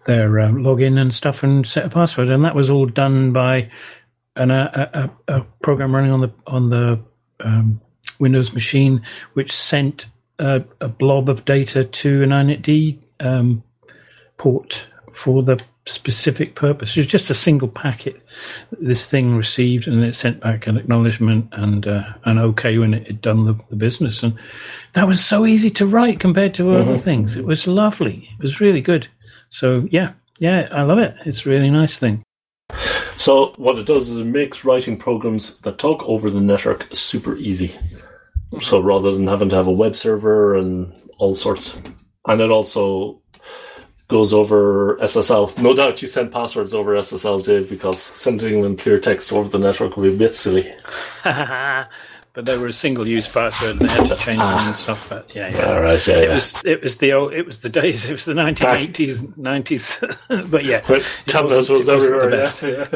their um, login and stuff and set a password. And that was all done by an, a, a, a program running on the on the um, Windows machine, which sent a, a, blob of data to an INetD um, port for the specific purpose. It was just a single packet this thing received, and it sent back an acknowledgement and uh, an okay when it had done the, the, business. And that was so easy to write compared to mm-hmm. other things. It was lovely. It was really good. So yeah, yeah, I love it. It's a really nice thing. So what it does is it makes writing programs that talk over the network super easy. So rather than having to have a web server and all sorts, and it also goes over SSL. No doubt you send passwords over SSL, Dave, because sending them clear text over the network would be a bit silly. but they were a single-use password, and they had to change them ah. and stuff. But yeah, yeah, All right, yeah, it yeah. was it was the old, it was the days, it was the nineteen eighties, nineties. But yeah, but Telnet was everywhere. Yeah,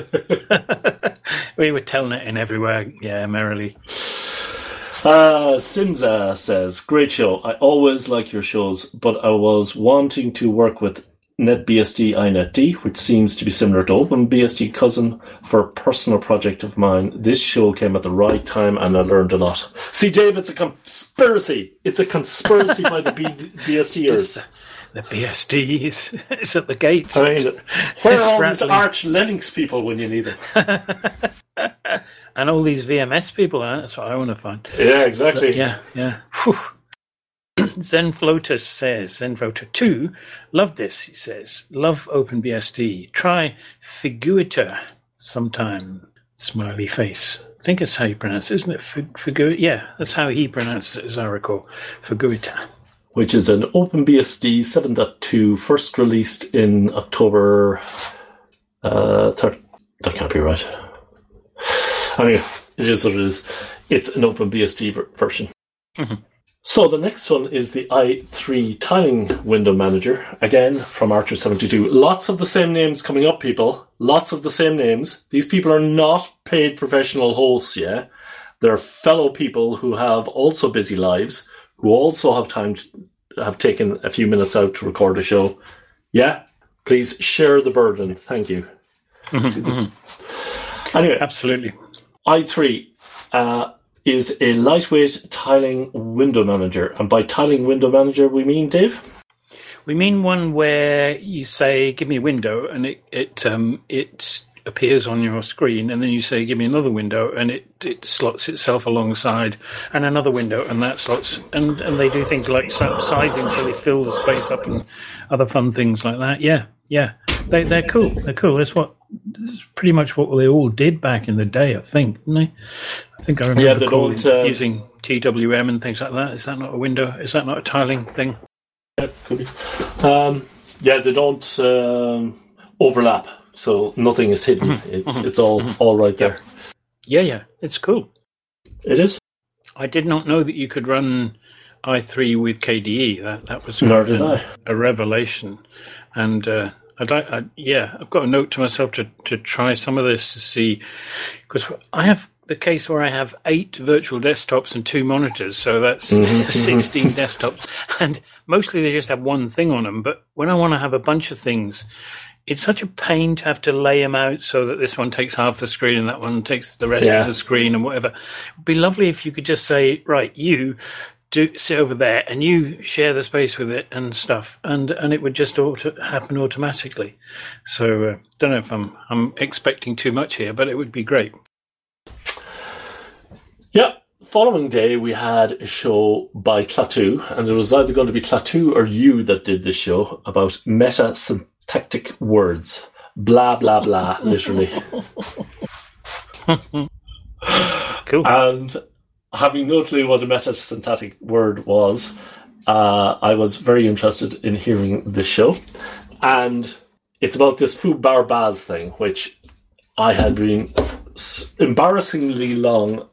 yeah. we were Telnet everywhere. Yeah, merrily. Uh, Simza says, "Great show. I always like your shows, but I was wanting to work with NetBSD INetD, which seems to be similar to OpenBSD cousin for a personal project of mine. This show came at the right time and I learned a lot. See, Dave, it's a conspiracy. It's a conspiracy by the B- BSDers. The, the BSD is, is at the gates. I mean, where are all these Arch Linux people when you need them? and all these VMS people. That's what I want to find. Yeah, exactly. But yeah, yeah. Zenfloater says, Zenfloater 2, love this, he says. Love OpenBSD. Try FuguIta sometime. Smiley face. I think that's how you pronounce it, isn't it? FuguIta? Yeah, that's how he pronounced it, as I recall. FuguIta. Which is an OpenBSD 7.2, first released in October uh, 3rd. That can't be right. Anyway, it is what it is. It's an OpenBSD version. Mm-hmm. So the next one is the i3 tiling window manager, again from Archer72. Lots of the same names coming up, people. Lots of the same names. These people are not paid professional hosts, yeah? They're fellow people who have also busy lives, who also have time to have taken a few minutes out to record a show. Yeah? Please share the burden. Thank you. Mm-hmm, mm-hmm. Anyway. Absolutely. I3. Uh, is a lightweight tiling window manager. And by tiling window manager, we mean, Dave? We mean one where you say, "Give me a window," and it it um, it appears on your screen, and then you say, "Give me another window," and it, it slots itself alongside, and another window, and that slots, and and they do things like sizing, so they fill the space up, and other fun things like that. Yeah, yeah, they they're cool. They're cool. That's what it's pretty much what they all did back in the day, I think, didn't they? I think I remember yeah, calling, uh, using TWM and things like that. Is that not a window? Is that not a tiling thing? Yeah, could be. Um, yeah, they don't um, overlap, so nothing is hidden. Mm-hmm. It's mm-hmm. it's all mm-hmm. all right there. Yeah, yeah, it's cool. It is. I did not know that you could run i3 with KDE. That that was a, a revelation, and. Uh, I'd like, I, yeah, I've got a note to myself to, to try some of this to see, because I have the case where I have eight virtual desktops and two monitors, so that's mm-hmm. 16 desktops, and mostly they just have one thing on them. But when I want to have a bunch of things, it's such a pain to have to lay them out so that this one takes half the screen and that one takes the rest yeah. of the screen and whatever. It'd be lovely if you could just say, right, you do sit over there and you share the space with it and stuff, and and it would just auto, happen automatically. So uh, don't know if I'm I'm expecting too much here, but it would be great. Yeah. Following day, we had a show by Klaatu, and it was either going to be Klaatu or you that did this show about meta syntactic words. Blah blah blah, literally. cool. And having no clue what a metasyntactic word was, uh, I was very interested in hearing this show. And it's about this foo bar baz thing, which I had been embarrassingly long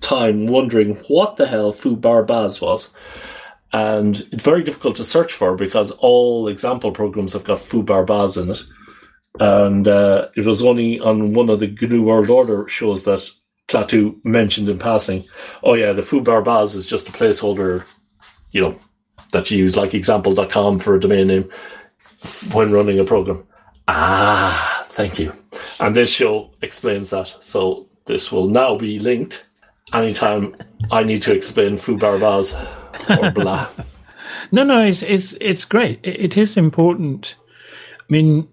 time wondering what the hell foo bar baz was. And it's very difficult to search for because all example programs have got foo bar baz in it. And uh, it was only on one of the GNU World Order shows that Klaatu mentioned in passing, oh yeah, the foo bar baz is just a placeholder, you know, that you use like example.com for a domain name when running a program. Ah, thank you. And this show explains that. So this will now be linked anytime I need to explain foo bar baz or blah. no, no, it's it's it's great. It, it is important. I mean,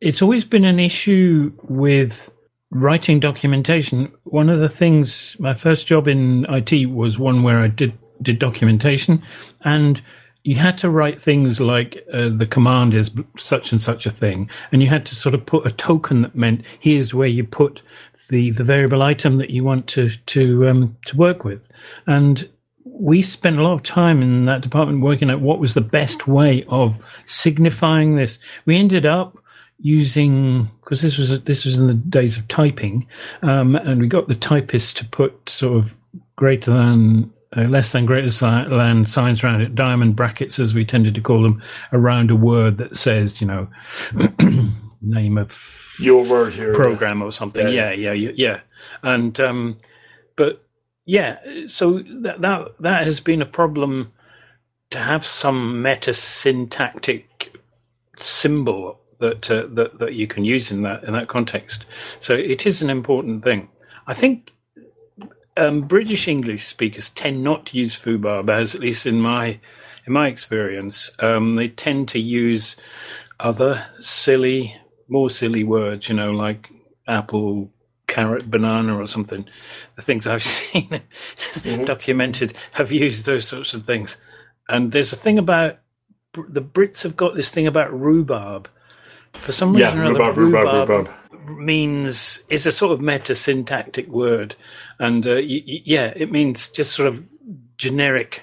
it's always been an issue with writing documentation, one of the things, my first job in IT was one where I did, did documentation and you had to write things like uh, the command is such and such a thing. And you had to sort of put a token that meant here's where you put the, the variable item that you want to, to, um, to work with. And we spent a lot of time in that department working out what was the best way of signifying this. We ended up using because this was this was in the days of typing, um, and we got the typist to put sort of greater than uh, less than greater than signs around it, diamond brackets as we tended to call them, around a word that says, you know, name of your word here program or something. Yeah, yeah, yeah, yeah. And um, but yeah, so that that that has been a problem to have some meta syntactic symbol that uh, that that you can use in that in that context. So it is an important thing. I think um, British English speakers tend not to use foobar, at least in my in my experience. Um, they tend to use other silly, more silly words. You know, like apple, carrot, banana, or something. The things I've seen mm-hmm. documented have used those sorts of things. And there's a thing about the Brits have got this thing about rhubarb, for some reason yeah, or other, rhubarb, rhubarb, rhubarb, means is a sort of meta syntactic word, and uh, y- y- yeah, it means just sort of generic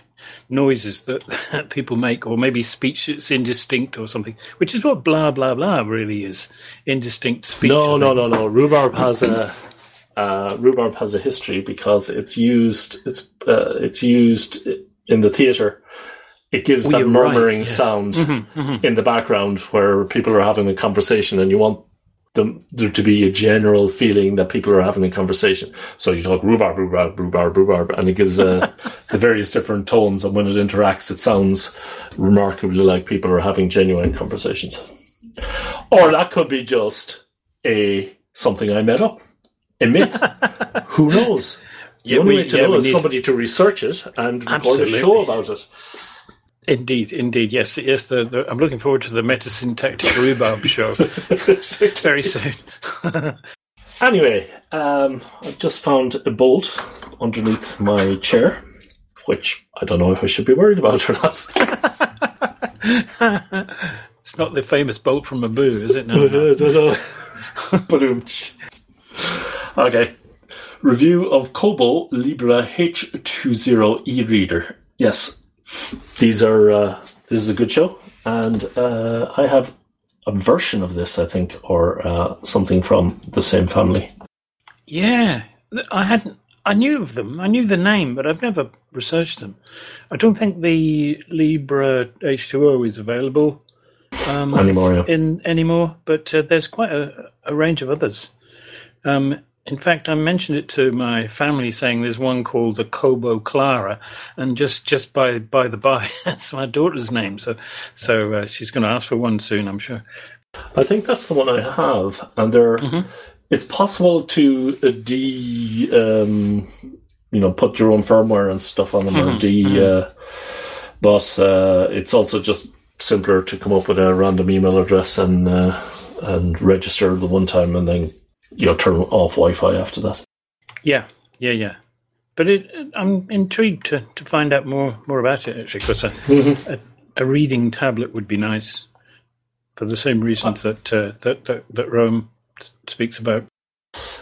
noises that, that people make, or maybe speech that's indistinct or something, which is what blah blah blah really is indistinct speech. No, no, no, no. Rhubarb has a uh, rhubarb has a history because it's used it's uh, it's used in the theatre it gives well, that murmuring right, yeah. sound mm-hmm, mm-hmm. in the background where people are having a conversation and you want them there to be a general feeling that people are having a conversation. So you talk rhubarb, rhubarb, rhubarb, rhubarb, and it gives uh, the various different tones. And when it interacts, it sounds remarkably like people are having genuine conversations. Or that could be just a something I made up, a myth. Who knows? The yeah, only we, way to yeah, know is need... somebody to research it and record a show about it. Indeed, indeed, yes, yes. The, the, I'm looking forward to the metasyntactic rhubarb show very soon. anyway, um, I've just found a bolt underneath my chair, which I don't know if I should be worried about or not. it's not the famous bolt from Abu, is it? No, no. okay. Review of Kobo Libra H2O e-reader. Yes, these are uh, this is a good show, and uh, I have a version of this, I think, or uh, something from the same family. Yeah, I hadn't. I knew of them. I knew the name, but I've never researched them. I don't think the Libra H2O is available um, anymore. Yeah. In anymore, but uh, there's quite a, a, range of others. Um, in fact, I mentioned it to my family, saying there's one called the Kobo Clara, and just just by by the by, that's my daughter's name. So so uh, she's going to ask for one soon, I'm sure. I think that's the one I have, and there, mm-hmm. it's possible to uh, de um, you know put your own firmware and stuff on them or D. Uh, but uh, it's also just simpler to come up with a random email address and uh, and register the one time and then you know turn off Wi-Fi after that. Yeah, yeah, yeah. But it, I'm intrigued to, to find out more more about it actually, because a, mm-hmm. a, a reading tablet would be nice for the same reasons uh, that uh, that, that that Rome speaks about.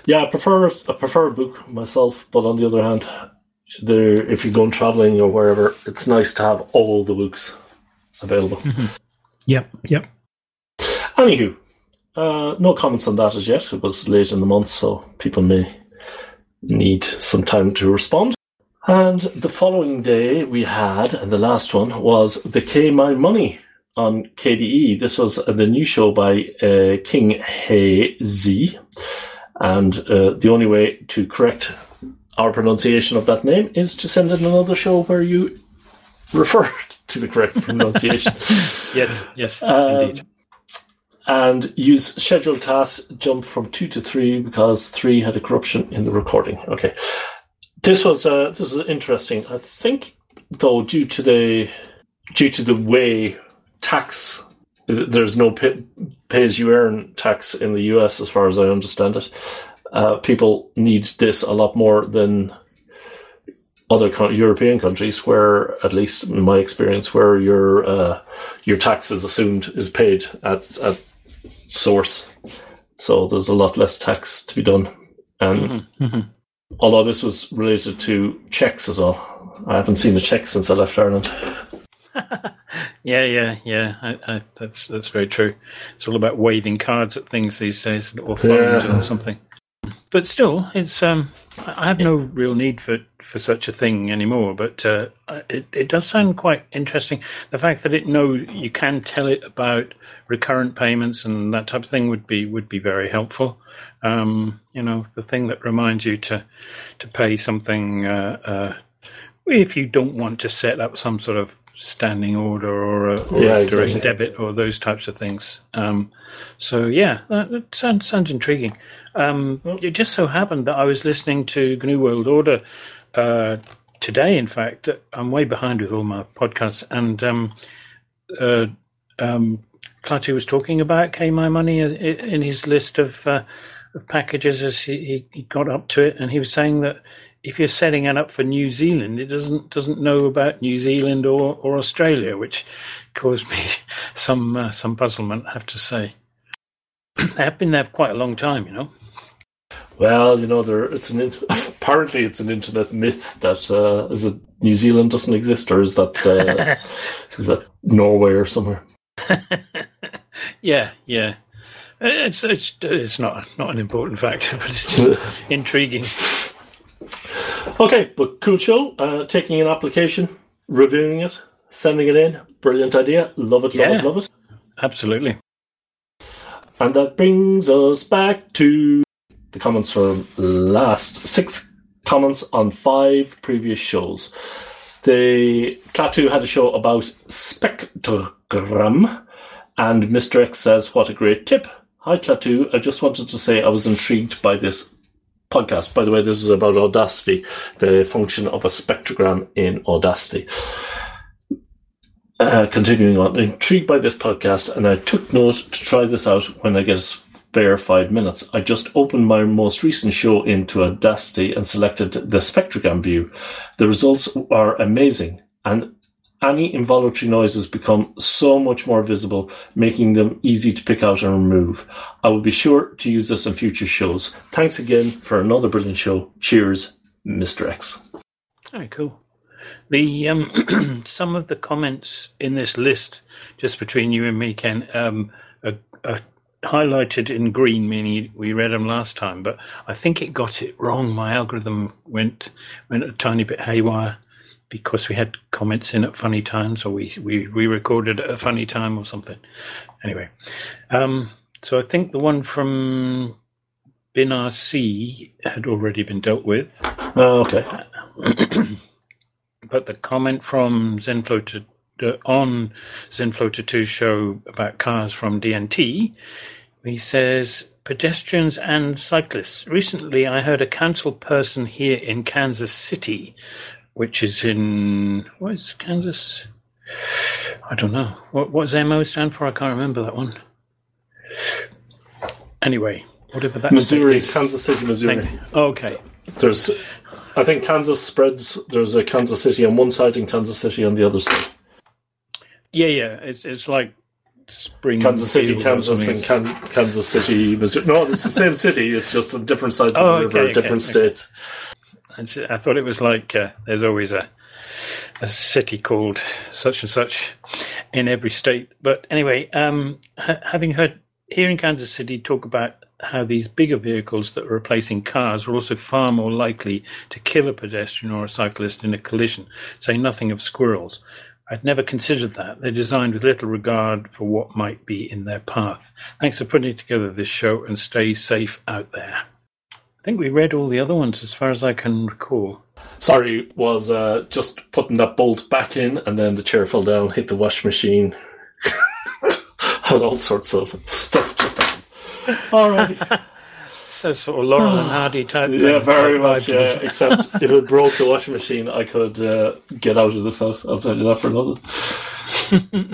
Yeah, I prefer I prefer a book myself, but on the other hand, there if you're going traveling or wherever, it's nice to have all the books available. Mm-hmm. Yep, yep. Anywho, uh, no comments on that as yet. It was late in the month, so people may need some time to respond. And the following day we had, and the last one was the KMyMoney on KDE. This was the new show by uh, Kinghezy. And uh, the only way to correct our pronunciation of that name is to send in another show where you refer to the correct pronunciation. Yes, yes, Um, indeed. And use scheduled tasks jump from two to three because three had a corruption in the recording. Okay, this was uh, this is interesting. I think though due to the due to the way tax there's no pay, pay as you earn tax in the US as far as I understand it. Uh, people need this a lot more than other co- European countries, where at least in my experience, where your uh, your tax is assumed is paid at at source, so there's a lot less tax to be done. And although this was related to checks as well, I haven't seen a check since I left Ireland. Yeah, yeah, yeah. I, I, that's that's very true. It's all about waving cards at things these days, or phones Yeah. or something. But still, it's um, I I have no real need for, for such a thing anymore. But uh, it it does sound quite interesting. The fact that it know you can tell it about recurrent payments and that type of thing would be would be very helpful. Um, you know, the thing that reminds you to to pay something uh, uh, if you don't want to set up some sort of standing order or a, or Yeah, a direct exactly. debit or those types of things. Um, so yeah, that, that sounds sounds intriguing. Um, it just so happened that I was listening to GNU World Order uh, today. In fact, I'm way behind with all my podcasts, and um, uh, um, Klaatu was talking about KMyMoney in, his list of, uh, of packages as he, he, got up to it, and he was saying that if you're setting it up for New Zealand, it doesn't doesn't know about New Zealand or, or Australia, which caused me some uh, some puzzlement. I have to say, they have been there for quite a long time, you know. Well, you know, there it's an in- apparently it's an internet myth that uh, is it New Zealand doesn't exist, or is that uh, is that Norway or somewhere? Yeah, yeah. It's it's it's not not an important factor, but it's just intriguing. Okay, but cool show. Uh, taking an application, reviewing it, sending it in. Brilliant idea. Love it, love Yeah. it, love it. Absolutely. And that brings us back to the comments from last six comments on five previous shows. The Klaatu had a show about spectrogram, and Mr. X says, What a great tip. Hi, Klaatu. I just wanted to say I was intrigued by this podcast. By the way, this is about Audacity, the function of a spectrogram in Audacity. Uh, continuing on, intrigued by this podcast, and I took note to try this out when I get a spare five minutes. I just opened my most recent show into Audacity and selected the spectrogram view. The results are amazing, and any involuntary noises become so much more visible, making them easy to pick out and remove. I will be sure to use this in future shows. Thanks again for another brilliant show. Cheers, Mr. X. Very cool. The um, some of the comments in this list, just between you and me, Ken, um, are, are highlighted in green, meaning we read them last time. But I think it got it wrong. My algorithm went went a tiny bit haywire because we had comments in at funny times, or we we, we recorded at a funny time, or something. Anyway, um, so I think the one from binrc had already been dealt with. Oh, okay. But the comment from Zenfloater uh, on Zenfloater 2 show about cars from DNT He says pedestrians and cyclists. Recently, I heard a council person here in Kansas City, which is in what is Kansas? I don't know. What what does MO stand for? I can't remember that one. Anyway, whatever that Missouri, is. Kansas City, Missouri. Oh, okay. There's, I think Kansas spreads. There's a Kansas City on one side and Kansas City on the other side. Yeah, yeah. It's it's like spring. Kansas City, Kansas, and Kan- Kansas City, Missouri. No, it's the same city. It's just on different sides Oh, of the oh, river, okay, okay, different okay. states. I thought it was like uh, there's always a a city called such and such in every state. But anyway, um, ha- having heard here in Kansas City talk about how these bigger vehicles that are replacing cars are also far more likely to kill a pedestrian or a cyclist in a collision, say nothing of squirrels. I'd never considered that. They're designed with little regard for what might be in their path. Thanks for putting together this show and stay safe out there. I think we read all the other ones as far as I can recall. Sorry, was uh, just putting that bolt back in, and then the chair fell down, hit the wash machine, and all sorts of stuff just happened. All right. So sort of Laurel and Hardy type. Yeah, very type much. Yeah, except if it broke the washing machine, I could uh, get out of this house. I'll tell you that for another.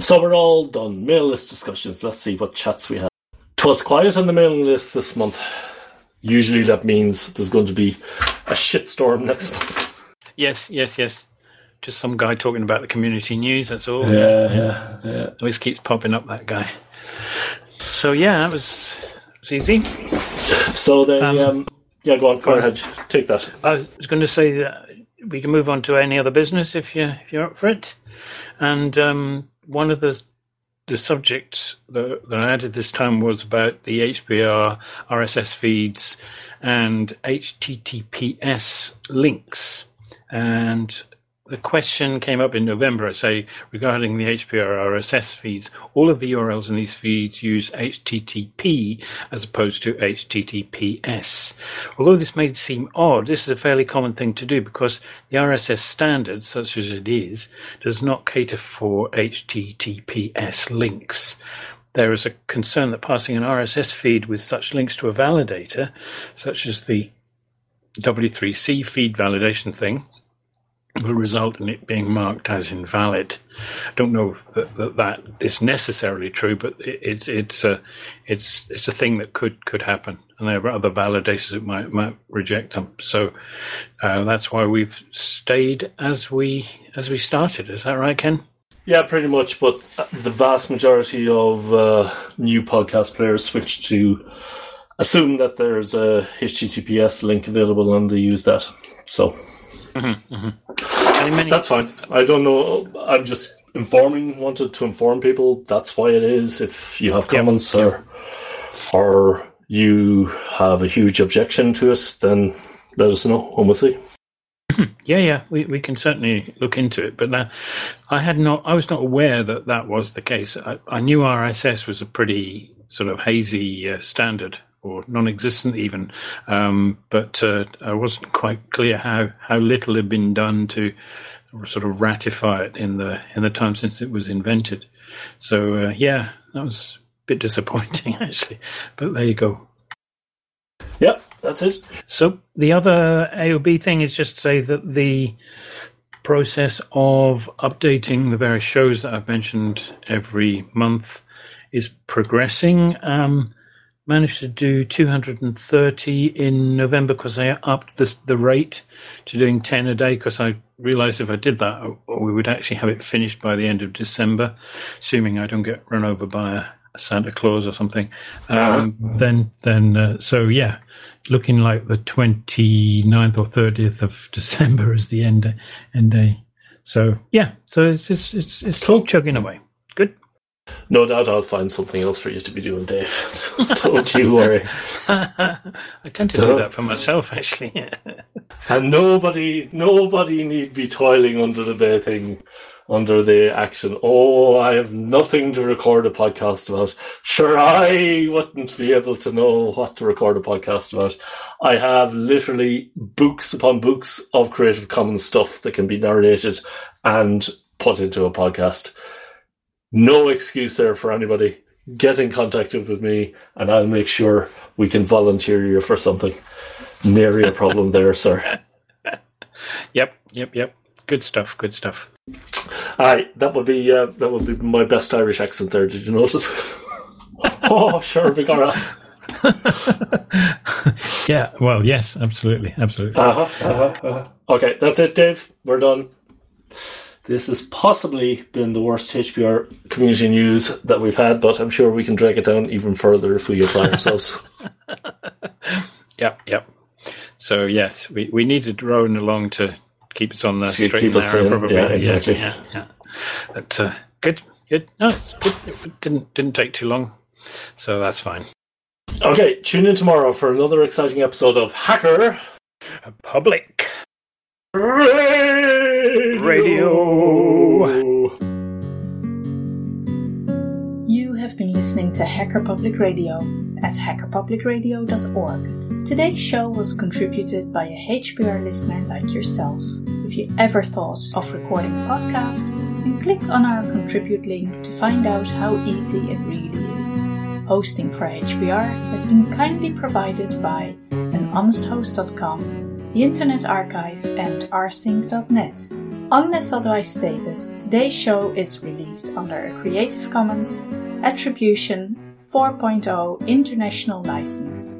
so we're all done. Mail list discussions. Let's see what chats we have. Twas quiet on the mailing list this month. Usually that means there's going to be a shitstorm next month. Yes, yes, yes. Just some guy talking about the community news. That's all. yeah, yeah. yeah. Always keeps popping up that guy. So yeah, that was, was easy. So they, um, Um, yeah, go on, go go ahead, take that. I was going to say that we can move on to any other business if you if you're up for it. And um, one of the the subjects that, that I added this time was about the HPR RSS feeds and HTTPS links. And the question came up in November, say, regarding the HPR RSS feeds. All of the URLs in these feeds use HTTP as opposed to HTTPS. Although this may seem odd, this is a fairly common thing to do because the RSS standard, such as it is, does not cater for HTTPS links. There is a concern that passing an RSS feed with such links to a validator, such as the W3C feed validation thing, will result in it being marked as invalid. I don't know that that, that is necessarily true, but it, it's it's a it's it's a thing that could could happen, and there are other validators that might might reject them. So uh, that's why we've stayed as we as we started. Is that right, Ken? Yeah, pretty much. But the vast majority of uh, new podcast players switch to assume that there's a HTTPS link available and they use that. So Many, many, that's fine. I don't know. I'm just informing. Wanted to inform people. That's why it is. If you have comments or or you have a huge objection to us, then let us know and we'll see. Yeah, yeah, we, we can certainly look into it. But uh, I had not, I was not aware that that was the case. I, I knew RSS was a pretty sort of hazy uh, standard or non-existent even, um, but uh, I wasn't quite clear how, how little had been done to sort of ratify it in the in the time since it was invented. So uh, yeah, that was a bit disappointing actually. But there you go. Yep, that's it. So the other AOB thing is just to say that the process of updating the various shows that I've mentioned every month is progressing. Um, managed to do 230 in November because I upped the, the rate to doing 10 a day because I realized if I did that, we would actually have it finished by the end of December, assuming I don't get run over by a, a Santa Claus or something. Um, Then, then, uh, so yeah, looking like the 29th or 30th of December is the end, end day. So yeah, so it's, it's, it's, it's chugging away. No doubt I'll find something else for you to be doing, Dave. Don't you worry. I tend to do that for myself, actually. And nobody, nobody need be toiling under the bathing, under the action. Oh, I have nothing to record a podcast about. Sure, I wouldn't be able to know what to record a podcast about. I have literally books upon books of Creative Commons stuff that can be narrated and put into a podcast. No excuse there for anybody. get in contact with me, and I'll make sure we can volunteer you for something. Nary a problem there, sir. Yep, yep, yep. Good stuff. Good stuff. Aye, that would be uh, that would be my best Irish accent there. Did you notice? oh, sure, we got yeah, well, yes, absolutely, absolutely. Uh-huh, uh-huh, uh-huh. Okay, that's it, Dave. We're done. This has possibly been the worst HPR community news that we've had, but I'm sure we can drag it down even further if we apply ourselves. yep, yep. So yes, we, we needed Rowan along to keep us on the so straight and narrow, probably. Yeah, exactly. Yeah, yeah. But uh, good, good. No, good. It didn't didn't take too long, so that's fine. Okay, tune in tomorrow for another exciting episode of Hacker Public. Radio. You have been listening to Hacker Public Radio at hackerpublicradio.org. Today's show was contributed by a HPR listener like yourself. If you ever thought of recording a podcast, then click on our contribute link to find out how easy it really is. Hosting for HPR has been kindly provided by anhonesthost.com, the Internet Archive, and rsync.net. Unless otherwise stated, today's show is released under a Creative Commons Attribution 4.0 International License.